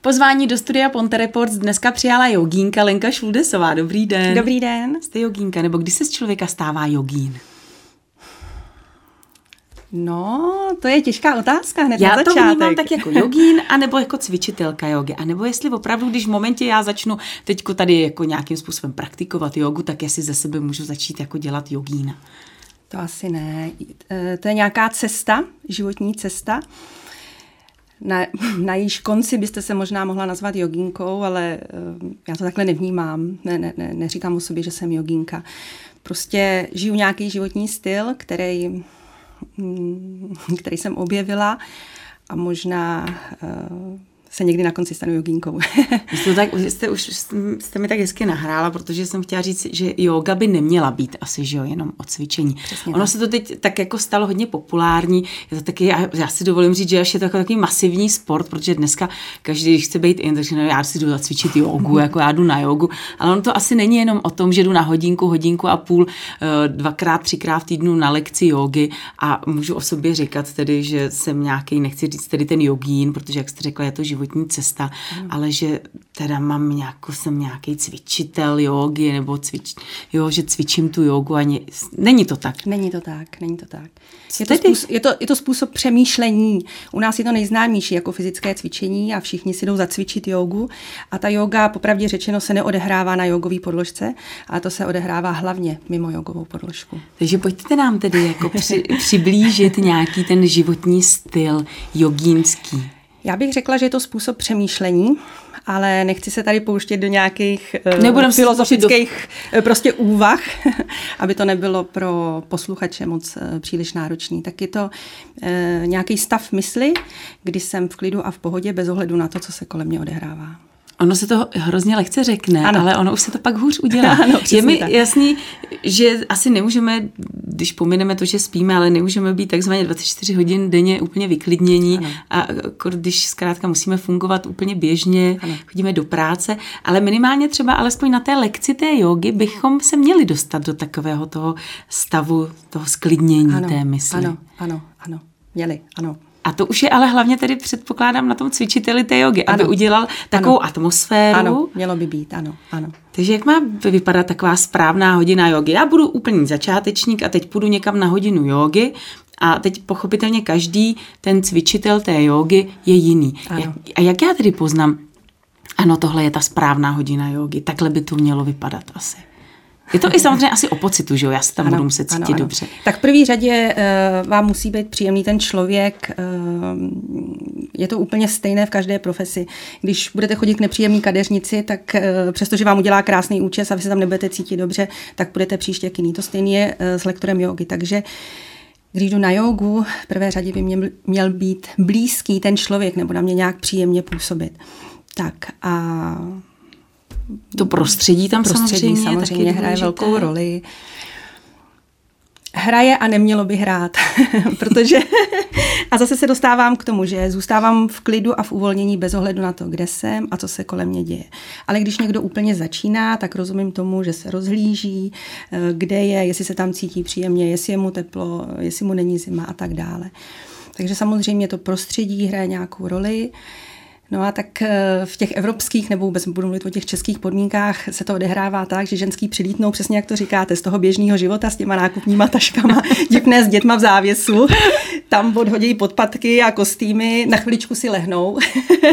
Pozvání do studia Ponte Reports dneska přijala jogínka Lenka Šuldesová. Dobrý den. Dobrý den. Jste jogínka, nebo kdy se z člověka stává jogín? No, to je těžká otázka hned já na začátek. Já to vnímám tak jako jogín, anebo jako cvičitelka jogy. A nebo jestli opravdu, když v momentě já začnu teďko tady jako nějakým způsobem praktikovat jogu, tak jestli ze sebe můžu začít jako dělat jogína. To asi ne. E, to je nějaká cesta, životní cesta. Na, na jejíž konci byste se možná mohla nazvat jogínkou, ale e, já to takhle nevnímám. Ne, ne, ne, neříkám o sobě, že jsem jogínka. Prostě žiju nějaký životní styl, který Mm, který jsem objevila a možná uh, se někdy na konci stanu jogínkou. jste, tak, jste, už jste mi tak hezky nahrála, protože jsem chtěla říct, že yoga by neměla být asi, že jo, jenom o cvičení. Přesně ono tak. se to teď tak jako stalo hodně populární. Je to taky, já, já si dovolím říct, že je to jako takový masivní sport, protože dneska každý, když chce být in, takže no, já si jdu zacvičit jogu, jako já jdu na jogu. Ale ono to asi není jenom o tom, že jdu na hodinku, hodinku a půl, eh, dvakrát, třikrát v týdnu na lekci jogy a můžu o sobě říkat tedy, že jsem nějaký, nechci říct tedy ten jogín, protože jak jste řekla, je to život životní cesta, mm. ale že teda mám nějakou, jsem nějaký cvičitel jogy, nebo cvič, jo, že cvičím tu jogu a ně, není to tak. Není to tak, není to tak. Je to, způsob, je, to, je to způsob přemýšlení. U nás je to nejznámější jako fyzické cvičení a všichni si jdou zacvičit jogu. A ta yoga, popravdě řečeno, se neodehrává na jogové podložce, ale to se odehrává hlavně mimo jogovou podložku. Takže pojďte nám tedy jako při, přiblížit nějaký ten životní styl jogínský. Já bych řekla, že je to způsob přemýšlení, ale nechci se tady pouštět do nějakých eh, Nebudem filozofických do... Eh, prostě úvah, aby to nebylo pro posluchače moc eh, příliš náročný. Tak je to nějaký stav mysli, kdy jsem v klidu a v pohodě bez ohledu na to, co se kolem mě odehrává. Ono se to hrozně lehce řekne, ano. ale ono už se to pak hůř udělá. ano, je mi tak. jasný, že asi nemůžeme, když pomineme to, že spíme, ale nemůžeme být takzvaně 24 hodin denně úplně vyklidnění ano. a když zkrátka musíme fungovat úplně běžně, ano. chodíme do práce, ale minimálně třeba alespoň na té lekci té jogy bychom se měli dostat do takového toho stavu, toho sklidnění ano, té mysli. Ano, ano, ano, měli, ano. A to už je ale hlavně tedy předpokládám na tom cvičiteli té jogy, ano. aby udělal takovou ano. atmosféru. Ano, mělo by být, ano, ano. Takže jak má vypadat taková správná hodina jogy? Já budu úplný začátečník a teď půjdu někam na hodinu jogy a teď pochopitelně každý ten cvičitel té jogy je jiný. Jak, a jak já tedy poznám, ano, tohle je ta správná hodina jogy, takhle by to mělo vypadat asi. Je to i samozřejmě asi o pocitu, že jo? Já se tam ano, budu muset cítit ano, ano. dobře. Tak v první řadě uh, vám musí být příjemný ten člověk. Uh, je to úplně stejné v každé profesi. Když budete chodit k nepříjemný kadeřnici, tak uh, přestože vám udělá krásný účes a vy se tam nebudete cítit dobře, tak budete příště k jiný. To stejné je uh, s lektorem jogy. Takže když jdu na jogu, v prvé řadě by mě měl být blízký ten člověk nebo na mě nějak příjemně působit. Tak a to prostředí tam prostředí samozřejmě, samozřejmě hraje velkou roli. Hraje a nemělo by hrát, protože a zase se dostávám k tomu, že zůstávám v klidu a v uvolnění bez ohledu na to, kde jsem a co se kolem mě děje. Ale když někdo úplně začíná, tak rozumím tomu, že se rozhlíží, eh, kde je, jestli se tam cítí příjemně, jestli je mu teplo, jestli mu není zima a tak dále. Takže samozřejmě to prostředí hraje nějakou roli. No a tak eh, v těch evropských, nebo vůbec budu mluvit o těch českých podmínkách, se to odehrává tak, že ženský přilítnou, přesně jak to říkáte, z toho běžného života s těma nákupníma taškama, divné s dětma v závěsu, tam odhodí podpatky a kostýmy, na chviličku si lehnou,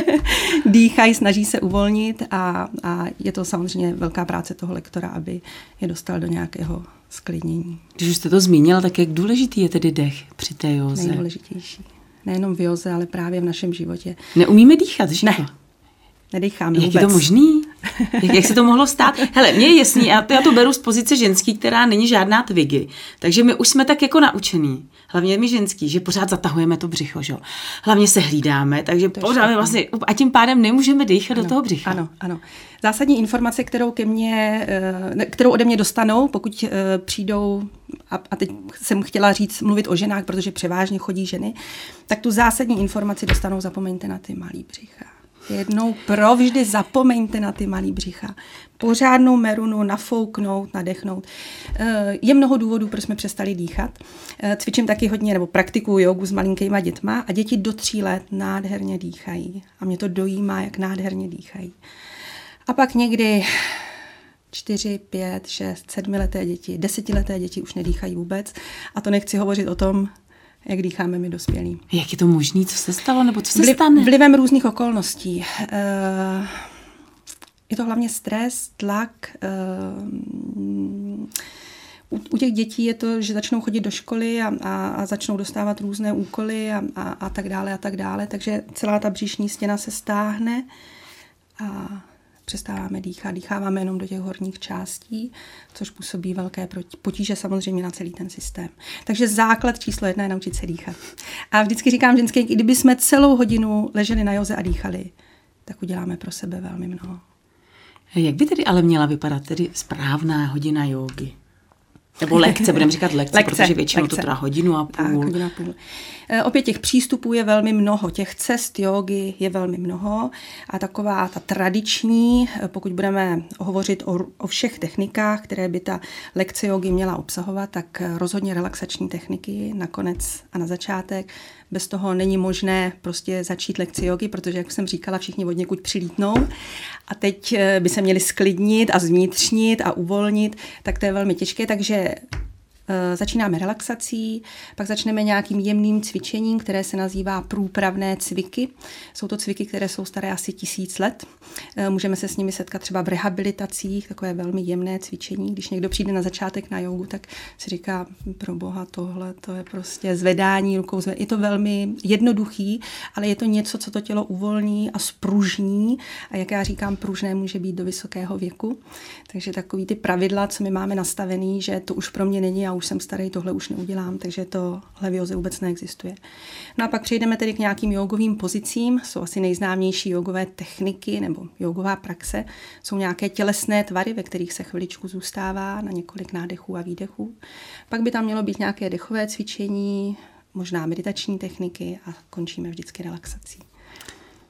dýchají, snaží se uvolnit a, a je to samozřejmě velká práce toho lektora, aby je dostal do nějakého sklidnění. Když už jste to zmínila, tak jak důležitý je tedy dech při té józe? Nejdůležitější nejenom v joze, ale právě v našem životě. Neumíme dýchat, že? Ne. Nedýcháme Jak vůbec. je to možný? Jak, jak se to mohlo stát? Hele, mně je jasný, já to, já to beru z pozice ženský, která není žádná tvigy. Takže my už jsme tak jako naučený, hlavně my ženský, že pořád zatahujeme to břicho, že? Hlavně se hlídáme, takže to pořád vlastně, a tím pádem nemůžeme dýchat ano, do toho břicha. Ano, ano. Zásadní informace, kterou ke mně, eh, kterou ode mě dostanou, pokud eh, přijdou, a, a teď jsem chtěla říct, mluvit o ženách, protože převážně chodí ženy, tak tu zásadní informaci dostanou, zapomeňte na ty malý břicha. Jednou provždy zapomeňte na ty malý břicha. Pořádnou merunu nafouknout, nadechnout. Eh, je mnoho důvodů, proč jsme přestali dýchat. Eh, cvičím taky hodně, nebo praktikuju jogu s malinkýma dětma a děti do tří let nádherně dýchají. A mě to dojímá, jak nádherně dýchají. A pak někdy čtyři, pět, šest, sedmileté děti, desetileté děti už nedýchají vůbec. A to nechci hovořit o tom, jak dýcháme my dospělí. Jak je to možné? Co se stalo? Nebo co se Vliv, stane? Vlivem různých okolností. Uh, je to hlavně stres, tlak. Uh, u, u těch dětí je to, že začnou chodit do školy a, a, a začnou dostávat různé úkoly a, a, a tak dále a tak dále. Takže celá ta břišní stěna se stáhne a přestáváme dýchat, dýcháváme jenom do těch horních částí, což působí velké potíže samozřejmě na celý ten systém. Takže základ číslo jedna je naučit se dýchat. A vždycky říkám ženské, kdyby jsme celou hodinu leželi na joze a dýchali, tak uděláme pro sebe velmi mnoho. Jak by tedy ale měla vypadat tedy správná hodina jogy? Nebo lekce, budeme říkat lekce, lekce protože většinou lekce. to trvá hodinu a půl. Tak, hodinu a půl. E, opět těch přístupů je velmi mnoho, těch cest jogy je velmi mnoho a taková ta tradiční, e, pokud budeme hovořit o, o všech technikách, které by ta lekce jogy měla obsahovat, tak rozhodně relaxační techniky nakonec a na začátek bez toho není možné prostě začít lekci jogy, protože, jak jsem říkala, všichni od někud přilítnou a teď eh, by se měli sklidnit a zvnitřnit a uvolnit, tak to je velmi těžké, takže Eh, začínáme relaxací, pak začneme nějakým jemným cvičením, které se nazývá průpravné cviky. Jsou to cviky, které jsou staré asi tisíc let. Eh, můžeme se s nimi setkat třeba v rehabilitacích, takové velmi jemné cvičení. Když někdo přijde na začátek na jogu, tak si říká, pro boha tohle, to je prostě zvedání rukou. Je to velmi jednoduchý, ale je to něco, co to tělo uvolní a spružní. A jak já říkám, pružné může být do vysokého věku. Takže takový ty pravidla, co my máme nastavený, že to už pro mě není už jsem starý, tohle už neudělám, takže to levioze vůbec neexistuje. No a pak přejdeme tedy k nějakým jogovým pozicím, jsou asi nejznámější jogové techniky nebo jogová praxe, jsou nějaké tělesné tvary, ve kterých se chviličku zůstává na několik nádechů a výdechů. Pak by tam mělo být nějaké dechové cvičení, možná meditační techniky a končíme vždycky relaxací.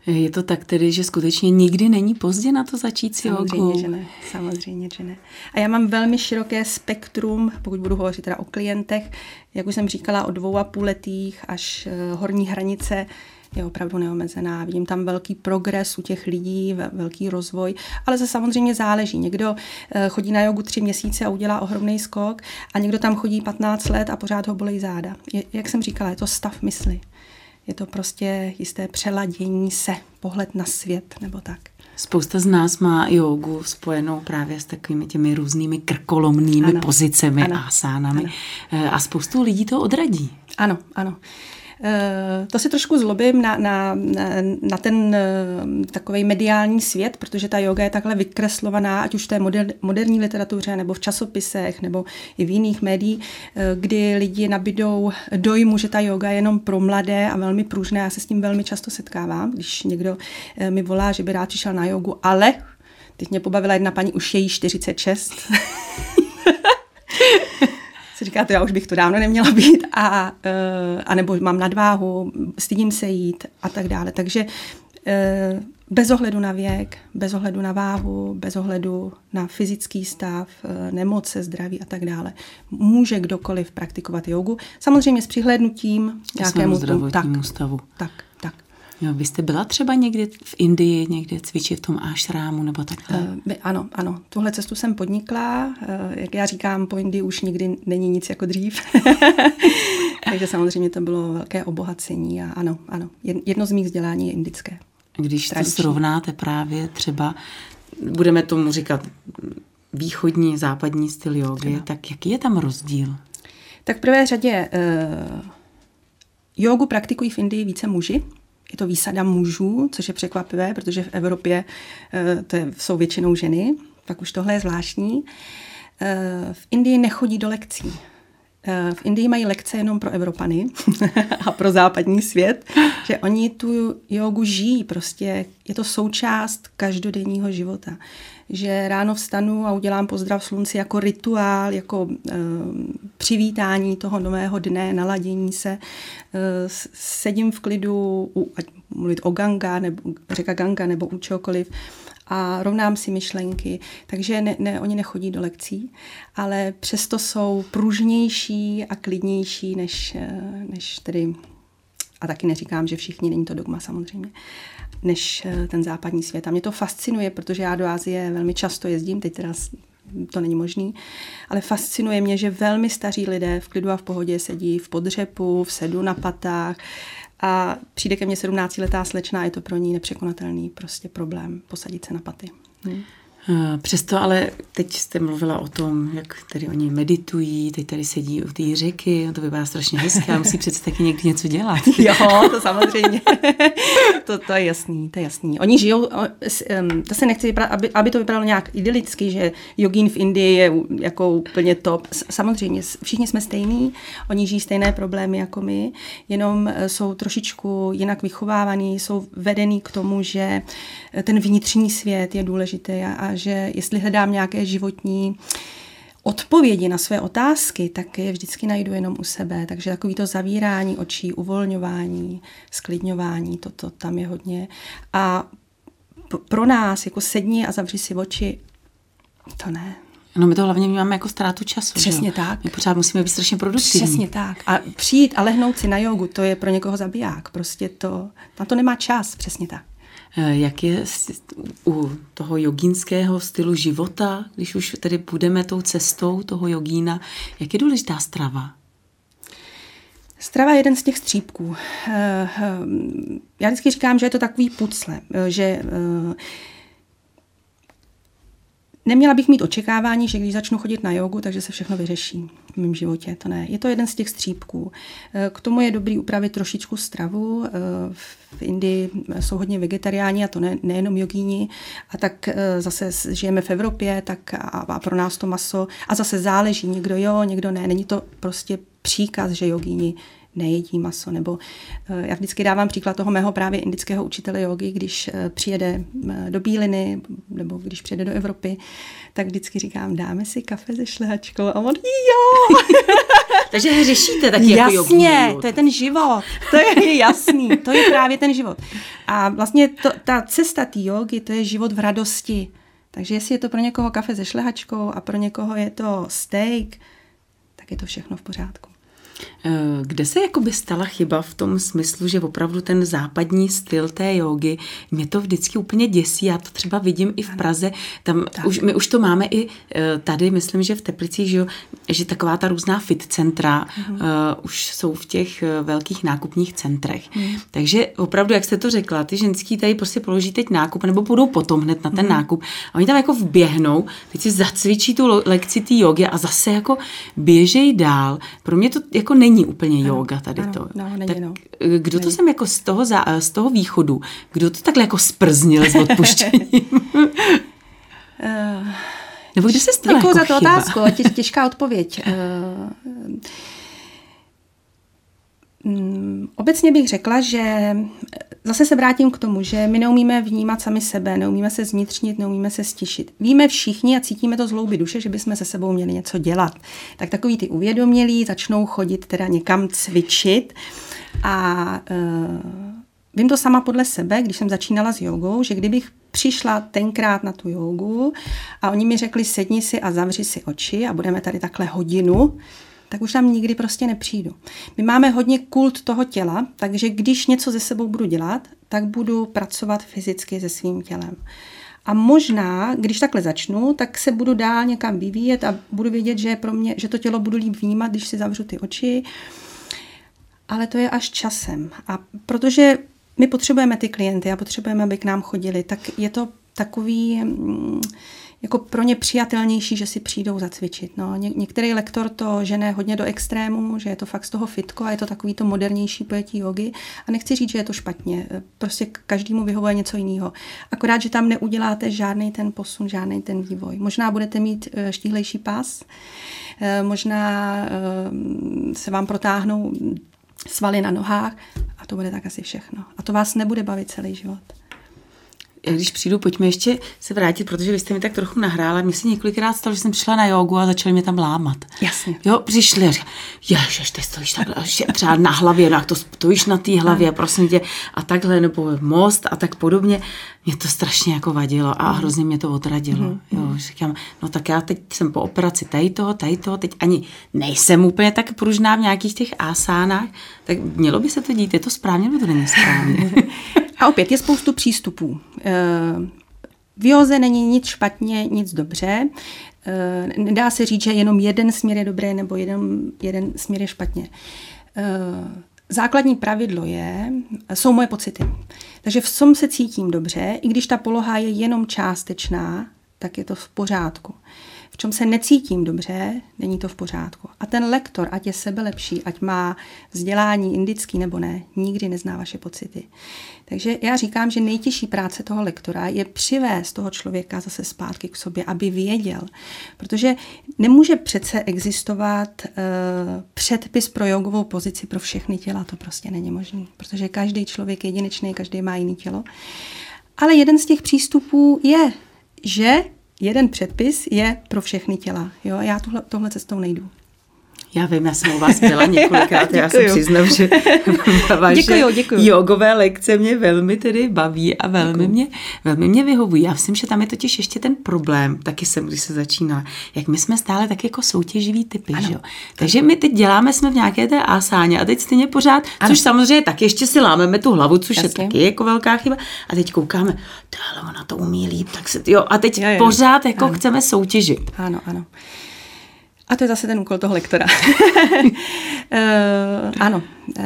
Je to tak tedy, že skutečně nikdy není pozdě na to začít si Samozřejmě, jogu? že ne. Samozřejmě, že ne. A já mám velmi široké spektrum, pokud budu hovořit teda o klientech, jak už jsem říkala, o dvou a půl letých až eh, horní hranice je opravdu neomezená. Vidím tam velký progres u těch lidí, velký rozvoj, ale se samozřejmě záleží. Někdo eh, chodí na jogu tři měsíce a udělá ohromný skok a někdo tam chodí 15 let a pořád ho bolí záda. Je, jak jsem říkala, je to stav mysli. Je to prostě jisté přeladění se, pohled na svět nebo tak. Spousta z nás má jogu spojenou právě s takovými těmi různými krkolomnými ano. pozicemi, ano. asánami ano. Eh, a spoustu lidí to odradí. Ano, ano. Eh, to si trošku zlobím na, na, na ten eh, takový mediální svět, protože ta yoga je takhle vykreslovaná, ať už v té moder, moderní literatuře, nebo v časopisech, nebo i v jiných médiích, eh, kdy lidi nabidou dojmu, že ta yoga je jenom pro mladé a velmi pružné. Já se s tím velmi často setkávám, když někdo mi volá, že by rád přišel na jogu, ale teď mě pobavila jedna paní, už je jí 46. si říkáte, já už bych to dávno neměla být, a, uh, a nebo mám nadváhu, stydím se jít a tak dále. Takže uh, bez ohledu na věk, bez ohledu na váhu, bez ohledu na fyzický stav, uh, nemoce, zdraví a tak dále, může kdokoliv praktikovat jogu. Samozřejmě s přihlédnutím nějakému tak, stavu. Tak. Jo, vy jste byla třeba někdy v Indii, někde cvičit v tom ashrámu nebo takhle? Uh, ano, ano. Tuhle cestu jsem podnikla. Uh, jak já říkám, po Indii už nikdy není nic jako dřív. Takže samozřejmě to bylo velké obohacení a ano, ano. Jedno z mých vzdělání je indické. Když tradiční. to srovnáte právě třeba, budeme tomu říkat východní, západní styl jogy, tak jaký je tam rozdíl? Tak v prvé řadě uh, jogu praktikují v Indii více muži, je to výsada mužů, což je překvapivé, protože v Evropě eh, to jsou většinou ženy, tak už tohle je zvláštní. Eh, v Indii nechodí do lekcí. Eh, v Indii mají lekce jenom pro Evropany a pro západní svět, že oni tu jogu žijí, prostě je to součást každodenního života. Že ráno vstanu a udělám pozdrav slunci jako rituál, jako uh, přivítání toho nového dne, naladění se. Uh, sedím v klidu, u, ať mluvit o Ganga, nebo řeka Ganga, nebo u čehokoliv a rovnám si myšlenky. Takže ne, ne, oni nechodí do lekcí, ale přesto jsou pružnější a klidnější než, eh, než tedy, a taky neříkám, že všichni, není to dogma samozřejmě, než eh, ten západní svět. A mě to fascinuje, protože já do Ázie velmi často jezdím, teď teda to není možný, ale fascinuje mě, že velmi staří lidé v klidu a v pohodě sedí v podřepu, v sedu na patách, a přijde ke mně 17-letá slečna je to pro ní nepřekonatelný prostě problém posadit se na paty. Hmm. Eh, přesto ale teď jste mluvila o tom, jak tady oni meditují, teď tady sedí u té řeky, to vypadá strašně hezky, ale musí přece taky někdy něco dělat. jo, to samozřejmě. to, to je jasný, to je jasný. Oni žijou, to se nechci vypadat, aby, aby to vypadalo nějak idylicky, že jogín v Indii je jako úplně top. Samozřejmě, všichni jsme stejní, oni žijí stejné problémy jako my, jenom eh, jsou trošičku jinak vychovávaní, jsou vedený k tomu, že ten vnitřní svět je důležitý a, a že jestli hledám nějaké životní odpovědi na své otázky, tak je vždycky najdu jenom u sebe. Takže takový to zavírání očí, uvolňování, sklidňování, toto tam je hodně. A pro nás, jako sedni a zavři si oči, to ne. No my to hlavně máme jako ztrátu času. Přesně že? tak. My pořád musíme být strašně produktivní. Přesně tak. A přijít a lehnout si na jogu, to je pro někoho zabiják. Prostě to, na to nemá čas, přesně tak. Eh, jak je u toho jogínského stylu života, když už tedy budeme tou cestou toho jogína, jak je důležitá strava? Strava je jeden z těch střípků. Eh, eh, já vždycky říkám, že je to takový pucle, že Neměla bych mít očekávání, že když začnu chodit na jogu, takže se všechno vyřeší v mém životě. To ne. Je to jeden z těch střípků. Eh, k tomu je dobrý upravit trošičku stravu. Eh, v Indii jsou hodně vegetariáni a to ne, nejenom jogíni. A tak eh, zase žijeme v Evropě tak a, a pro nás to maso. A zase záleží, někdo jo, někdo ne. Není to prostě příkaz, že jogíni nejedí maso. Nebo eh, já vždycky dávám příklad toho mého právě indického učitele jogy, když eh, přijede eh, do Bíliny nebo když přijede do Evropy, tak vždycky říkám, dáme si kafe se šlehačkou a on jo. Takže řešíte taky jako Jasně, jako to je ten život. To je jasný, to je právě ten život. A vlastně to, ta cesta té jogy, to je život v radosti. Takže jestli je to pro někoho kafe se šlehačkou a pro někoho je to steak, tak je to všechno v pořádku. Eh, kde se jakoby stala chyba v tom smyslu, že opravdu ten západní styl té jogy, mě to vždycky úplně děsí, já to třeba vidím i v Praze, tam už, my už to máme i eh, tady, myslím, že v Teplicích, že, že taková ta různá fit centra mm. uh, už jsou v těch velkých nákupních centrech. Mm. Takže opravdu, jak jste to řekla, ty ženský tady prostě položí teď nákup, nebo půjdou potom hned na ten mm. nákup a oni tam jako vběhnou, teď si zacvičí tu lekci té jogy a zase jako běžejí dál. Pro mě to jako není úplně ano, yoga tady ano, to. No, není, tak no. kdo to jsem jako z toho, za, z toho východu, kdo to takhle jako sprznil s odpuštěním? Nebo kde se stala Děkuji jako za tu otázku, tě, těžká odpověď. Mm, obecně bych řekla, že zase se vrátím k tomu, že my neumíme vnímat sami sebe, neumíme se zvnitřnit, neumíme se stišit. Víme všichni a cítíme to z hlouby duše, že bychom se sebou měli něco dělat. Tak takový ty uvědomělí začnou chodit teda někam cvičit a uh, vím to sama podle sebe, když jsem začínala s jogou, že kdybych přišla tenkrát na tu jogu a oni mi řekli sedni si a zavři si oči a budeme tady takhle hodinu, tak už tam nikdy prostě nepřijdu. My máme hodně kult toho těla, takže když něco ze sebou budu dělat, tak budu pracovat fyzicky se svým tělem. A možná, když takhle začnu, tak se budu dál někam vyvíjet a budu vědět, že, pro mě, že to tělo budu líp vnímat, když si zavřu ty oči. Ale to je až časem. A protože my potřebujeme ty klienty a potřebujeme, aby k nám chodili, tak je to takový mm, jako pro ně přijatelnější, že si přijdou zacvičit. No. Ně, některý lektor to žene hodně do extrému, že je to fakt z toho fitko a je to takový to modernější pojetí jogy. A nechci říct, že je to špatně. Prostě každému vyhovuje něco jiného. Akorát, že tam neuděláte žádný ten posun, žádný ten vývoj. Možná budete mít eh, štíhlejší pás, eh, možná eh, se vám protáhnou svaly na nohách a to bude tak asi všechno. A to vás nebude bavit celý život když přijdu, pojďme ještě se vrátit, protože vy jste mi tak trochu nahrála. Mně se několikrát stalo, že jsem přišla na jogu a začali mě tam lámat. Jasně. Jo, přišli a říkali, ježiš, ty stojíš takhle, třeba na hlavě, no jak to stojíš na té hlavě, prosím tě, a takhle, nebo most a tak podobně. Mě to strašně jako vadilo a hrozně mě to odradilo. Mm. Jo, říkám, no tak já teď jsem po operaci tady toho, tady toho, teď ani nejsem úplně tak pružná v nějakých těch asánách, tak mělo by se to dít, je to správně nebo to není správně? A opět je spoustu přístupů. Eh, v józe není nic špatně, nic dobře. Eh, nedá se říct, že jenom jeden směr je dobré nebo jeden, jeden směr je špatně. Eh, základní pravidlo je, jsou moje pocity. Takže v tom se cítím dobře, i když ta poloha je jenom částečná, tak je to v pořádku v čem se necítím dobře, není to v pořádku. A ten lektor, ať je sebe lepší, ať má vzdělání indický nebo ne, nikdy nezná vaše pocity. Takže já říkám, že nejtěžší práce toho lektora je přivést toho člověka zase zpátky k sobě, aby věděl. Protože nemůže přece existovat uh, předpis pro jogovou pozici pro všechny těla, to prostě není možné. Protože každý člověk je jedinečný, každý má jiný tělo. Ale jeden z těch přístupů je, že jeden předpis je pro všechny těla. Jo? Já tuhle, tohle cestou nejdu. Já vím, já jsem u vás byla několikrát, já jsem přiznám, že vaše děkuju, děkuju. jogové lekce mě velmi tedy baví a velmi děkuju. mě, velmi mě vyhovují. Já myslím, že tam je totiž ještě ten problém, taky jsem, když se začínala, jak my jsme stále tak jako soutěživý typy, ano. že jo? Takže my teď děláme, jsme v nějaké té asáně a teď stejně pořád, ano. což samozřejmě tak ještě si lámeme tu hlavu, což Jasně. je taky jako velká chyba a teď koukáme, ale ona to umí líp, tak se, jo, a teď jo, jo. pořád jako ano. chceme soutěžit. Ano, ano. A to je zase ten úkol toho lektora. uh, ano. Uh,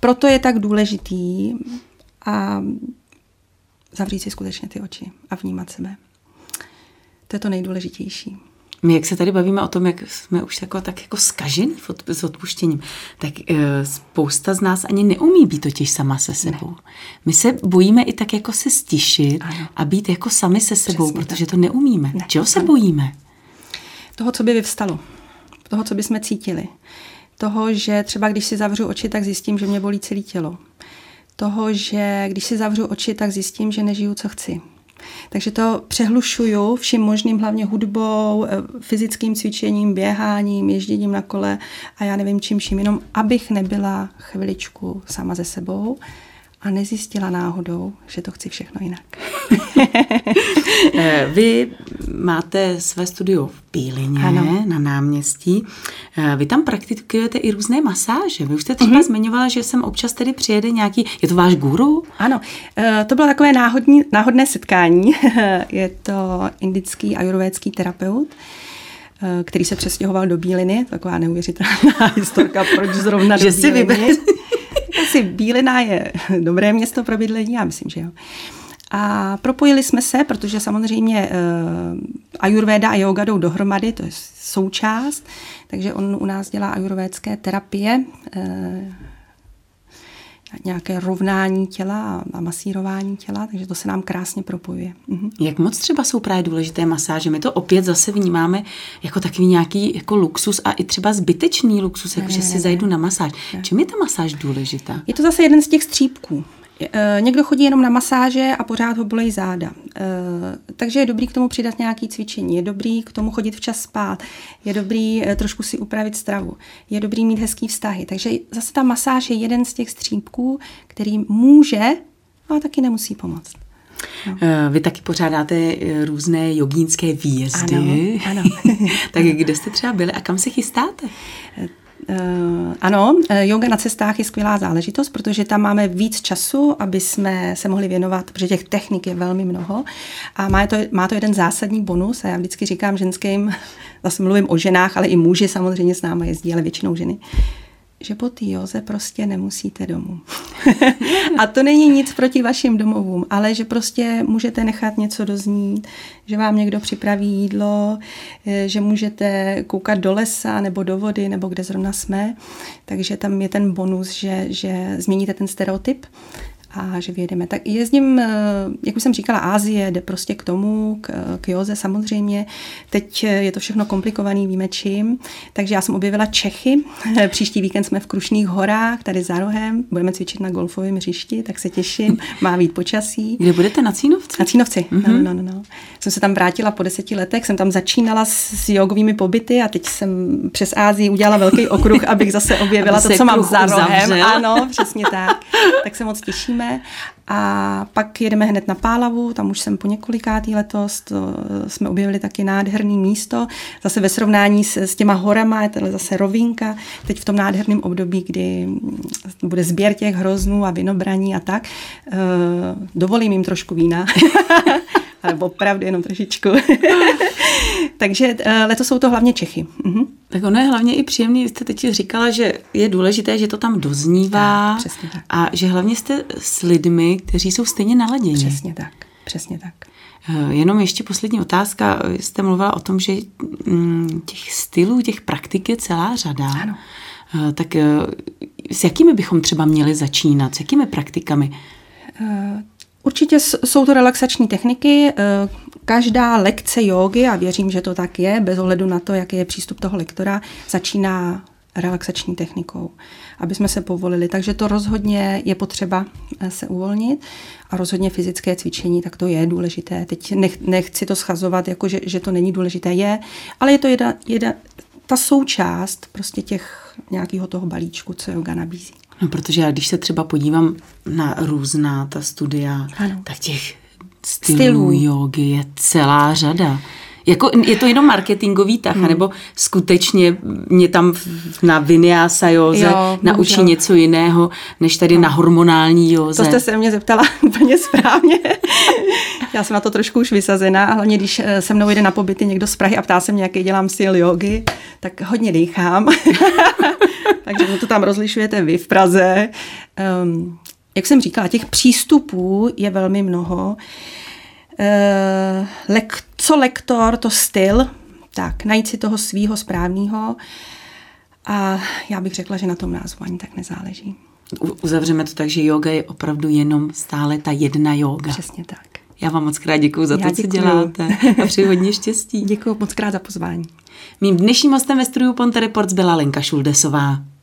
proto je tak důležitý a zavřít si skutečně ty oči a vnímat sebe. To je to nejdůležitější. My, jak se tady bavíme o tom, jak jsme už jako, tak jako skažení s odpuštěním, tak uh, spousta z nás ani neumí být totiž sama se sebou. Ne. My se bojíme i tak jako se stišit ano. a být jako sami se sebou, Přesně protože tak. to neumíme. Ne. Čeho se bojíme? Toho, co by vyvstalo, toho, co by jsme cítili. Toho, že třeba když si zavřu oči, tak zjistím, že mě bolí celé tělo. Toho, že když si zavřu oči, tak zjistím, že nežiju, co chci. Takže to přehlušuju vším možným, hlavně hudbou, eh, fyzickým cvičením, běháním, ježděním na kole a já nevím čím vším, jenom abych nebyla chviličku sama ze sebou a nezjistila náhodou, že to chci všechno jinak. Eh, vy máte své studio v Bílině ano. na náměstí. Eh, vy tam praktikujete i různé masáže. Vy už jste třeba mm-hmm. zmiňovala, že sem občas tedy přijede nějaký, je to váš guru? Ano, eh, to bylo takové náhodní, náhodné setkání. je to indický ajurvédský terapeut, který se přestěhoval do Bíliny, taková neuvěřitelná historka, proč zrovna do že Bíliny. Si Asi Bílina je dobré město pro bydlení, já myslím, že jo. A propojili jsme se, protože samozřejmě uh, ajurvéda a yoga jdou dohromady, to je součást, takže on u nás dělá ajurvédské terapie, uh, nějaké rovnání těla a masírování těla, takže to se nám krásně propojuje. Mhm. Jak moc třeba jsou právě důležité masáže? My to opět zase vnímáme jako takový nějaký jako luxus a i třeba zbytečný luxus, jako ne, že ne, si ne, zajdu na masáž. Ne. Čím je ta masáž důležitá? Je to zase jeden z těch střípků. Eh, někdo chodí jenom na masáže a pořád ho bolí záda. Eh, takže je dobrý k tomu přidat nějaké cvičení, je dobrý k tomu chodit včas spát, je dobrý eh, trošku si upravit stravu, je dobrý mít hezký vztahy. Takže zase ta masáž je jeden z těch střípků, který může, ale taky nemusí pomoct. No. Vy taky pořádáte různé jogínské výjezdy. Ano, ano. tak kde jste třeba byli a kam se chystáte? Uh, ano, eh, yoga na cestách je skvělá záležitost, protože tam máme víc času, aby jsme se mohli věnovat, protože těch technik je velmi mnoho a má to, má to jeden zásadní bonus a já vždycky říkám ženským, zase mluvím o ženách, ale i muži samozřejmě s námi jezdí, ale většinou ženy. Že po té joze prostě nemusíte domů. a to není nic proti vašim domovům, ale že prostě můžete nechat něco doznít, že vám někdo připraví jídlo, eh, že můžete koukat do lesa nebo do vody, nebo kde zrovna jsme. Takže tam je ten bonus, že, že změníte ten stereotyp a že vyjedeme. Tak jezdím, eh, jak už jsem říkala, Ázie jde prostě k tomu, k, k Joze samozřejmě. Teď je to všechno komplikovaný, víme čím. Takže já jsem objevila Čechy. Příští víkend jsme v Krušných horách, tady za rohem. Budeme cvičit na golfovém hřišti, tak se těším. Má být počasí. Kde budete na Cínovci? Na Cínovci, mm-hmm. no, no, no, no. Jsem se tam vrátila po deseti letech, jsem tam začínala s, jogovými pobyty a teď jsem přes Ázii udělala velký okruh, abych zase objevila to, co mám za rohem. Ano, přesně tak. Tak se moc těšíme jedeme a pak jedeme hned na Pálavu, tam už jsem po několikátý letos, to jsme objevili taky nádherný místo, zase ve srovnání s, s těma horama, je to zase rovinka, teď v tom nádherném období, kdy bude sběr těch hroznů a vinobraní a tak, uh, dovolím jim trošku vína. ale opravdu jenom trošičku. Takže uh, letos jsou to hlavně Čechy. Uh-huh. Tak ono je hlavně i příjemný, vy jste teď říkala, že je důležité, že to tam doznívá tak, přesně tak. a že hlavně jste s lidmi, kteří jsou stejně naladěni. Přesně tak, přesně tak. Eh, jenom ještě poslední otázka. Jste mluvila o tom, že mm, těch stylů, těch praktik je celá řada. Ano. Eh, tak s jakými bychom třeba měli začínat? S jakými praktikami? Určitě jsou to relaxační techniky. Každá lekce jogy, a věřím, že to tak je, bez ohledu na to, jaký je přístup toho lektora, začíná relaxační technikou, aby jsme se povolili. Takže to rozhodně je potřeba eh, se uvolnit a rozhodně fyzické cvičení, tak to je důležité. Teď nech, nechci to schazovat, jako že, že to není důležité, je, ale je to jedna, jedna, ta součást prostě těch nějakého toho balíčku, co yoga nabízí. No, protože já když se třeba podívám na různá ta studia, ano. tak těch stylů, stylů jogy je celá řada. Jako, je to jenom marketingový tah, hmm. nebo skutečně mě tam na vinyasa józe jo, naučí můžu. něco jiného, než tady no. na hormonální józe. To jste se mě zeptala úplně správně. Já jsem na to trošku už vysazená a hlavně, když eh, se mnou jde na pobyty někdo z Prahy a ptá se mě, jaký dělám styl jogy, tak hodně dýchám. Takže to tam rozlišujete vy v Praze. Um, jak jsem říkala, těch přístupů je velmi mnoho. Uh, lek, co lektor, to styl, tak najít si toho svýho správného. A já bych řekla, že na tom názvu ani tak nezáleží. Uzavřeme to tak, že yoga je opravdu jenom stále ta jedna yoga. Přesně tak. Já vám moc krát děkuji za to, co děláte a přeji hodně štěstí. Děkuji moc krát za pozvání. Mým dnešním hostem ve studiu Ponte Reports byla Lenka Šuldesová.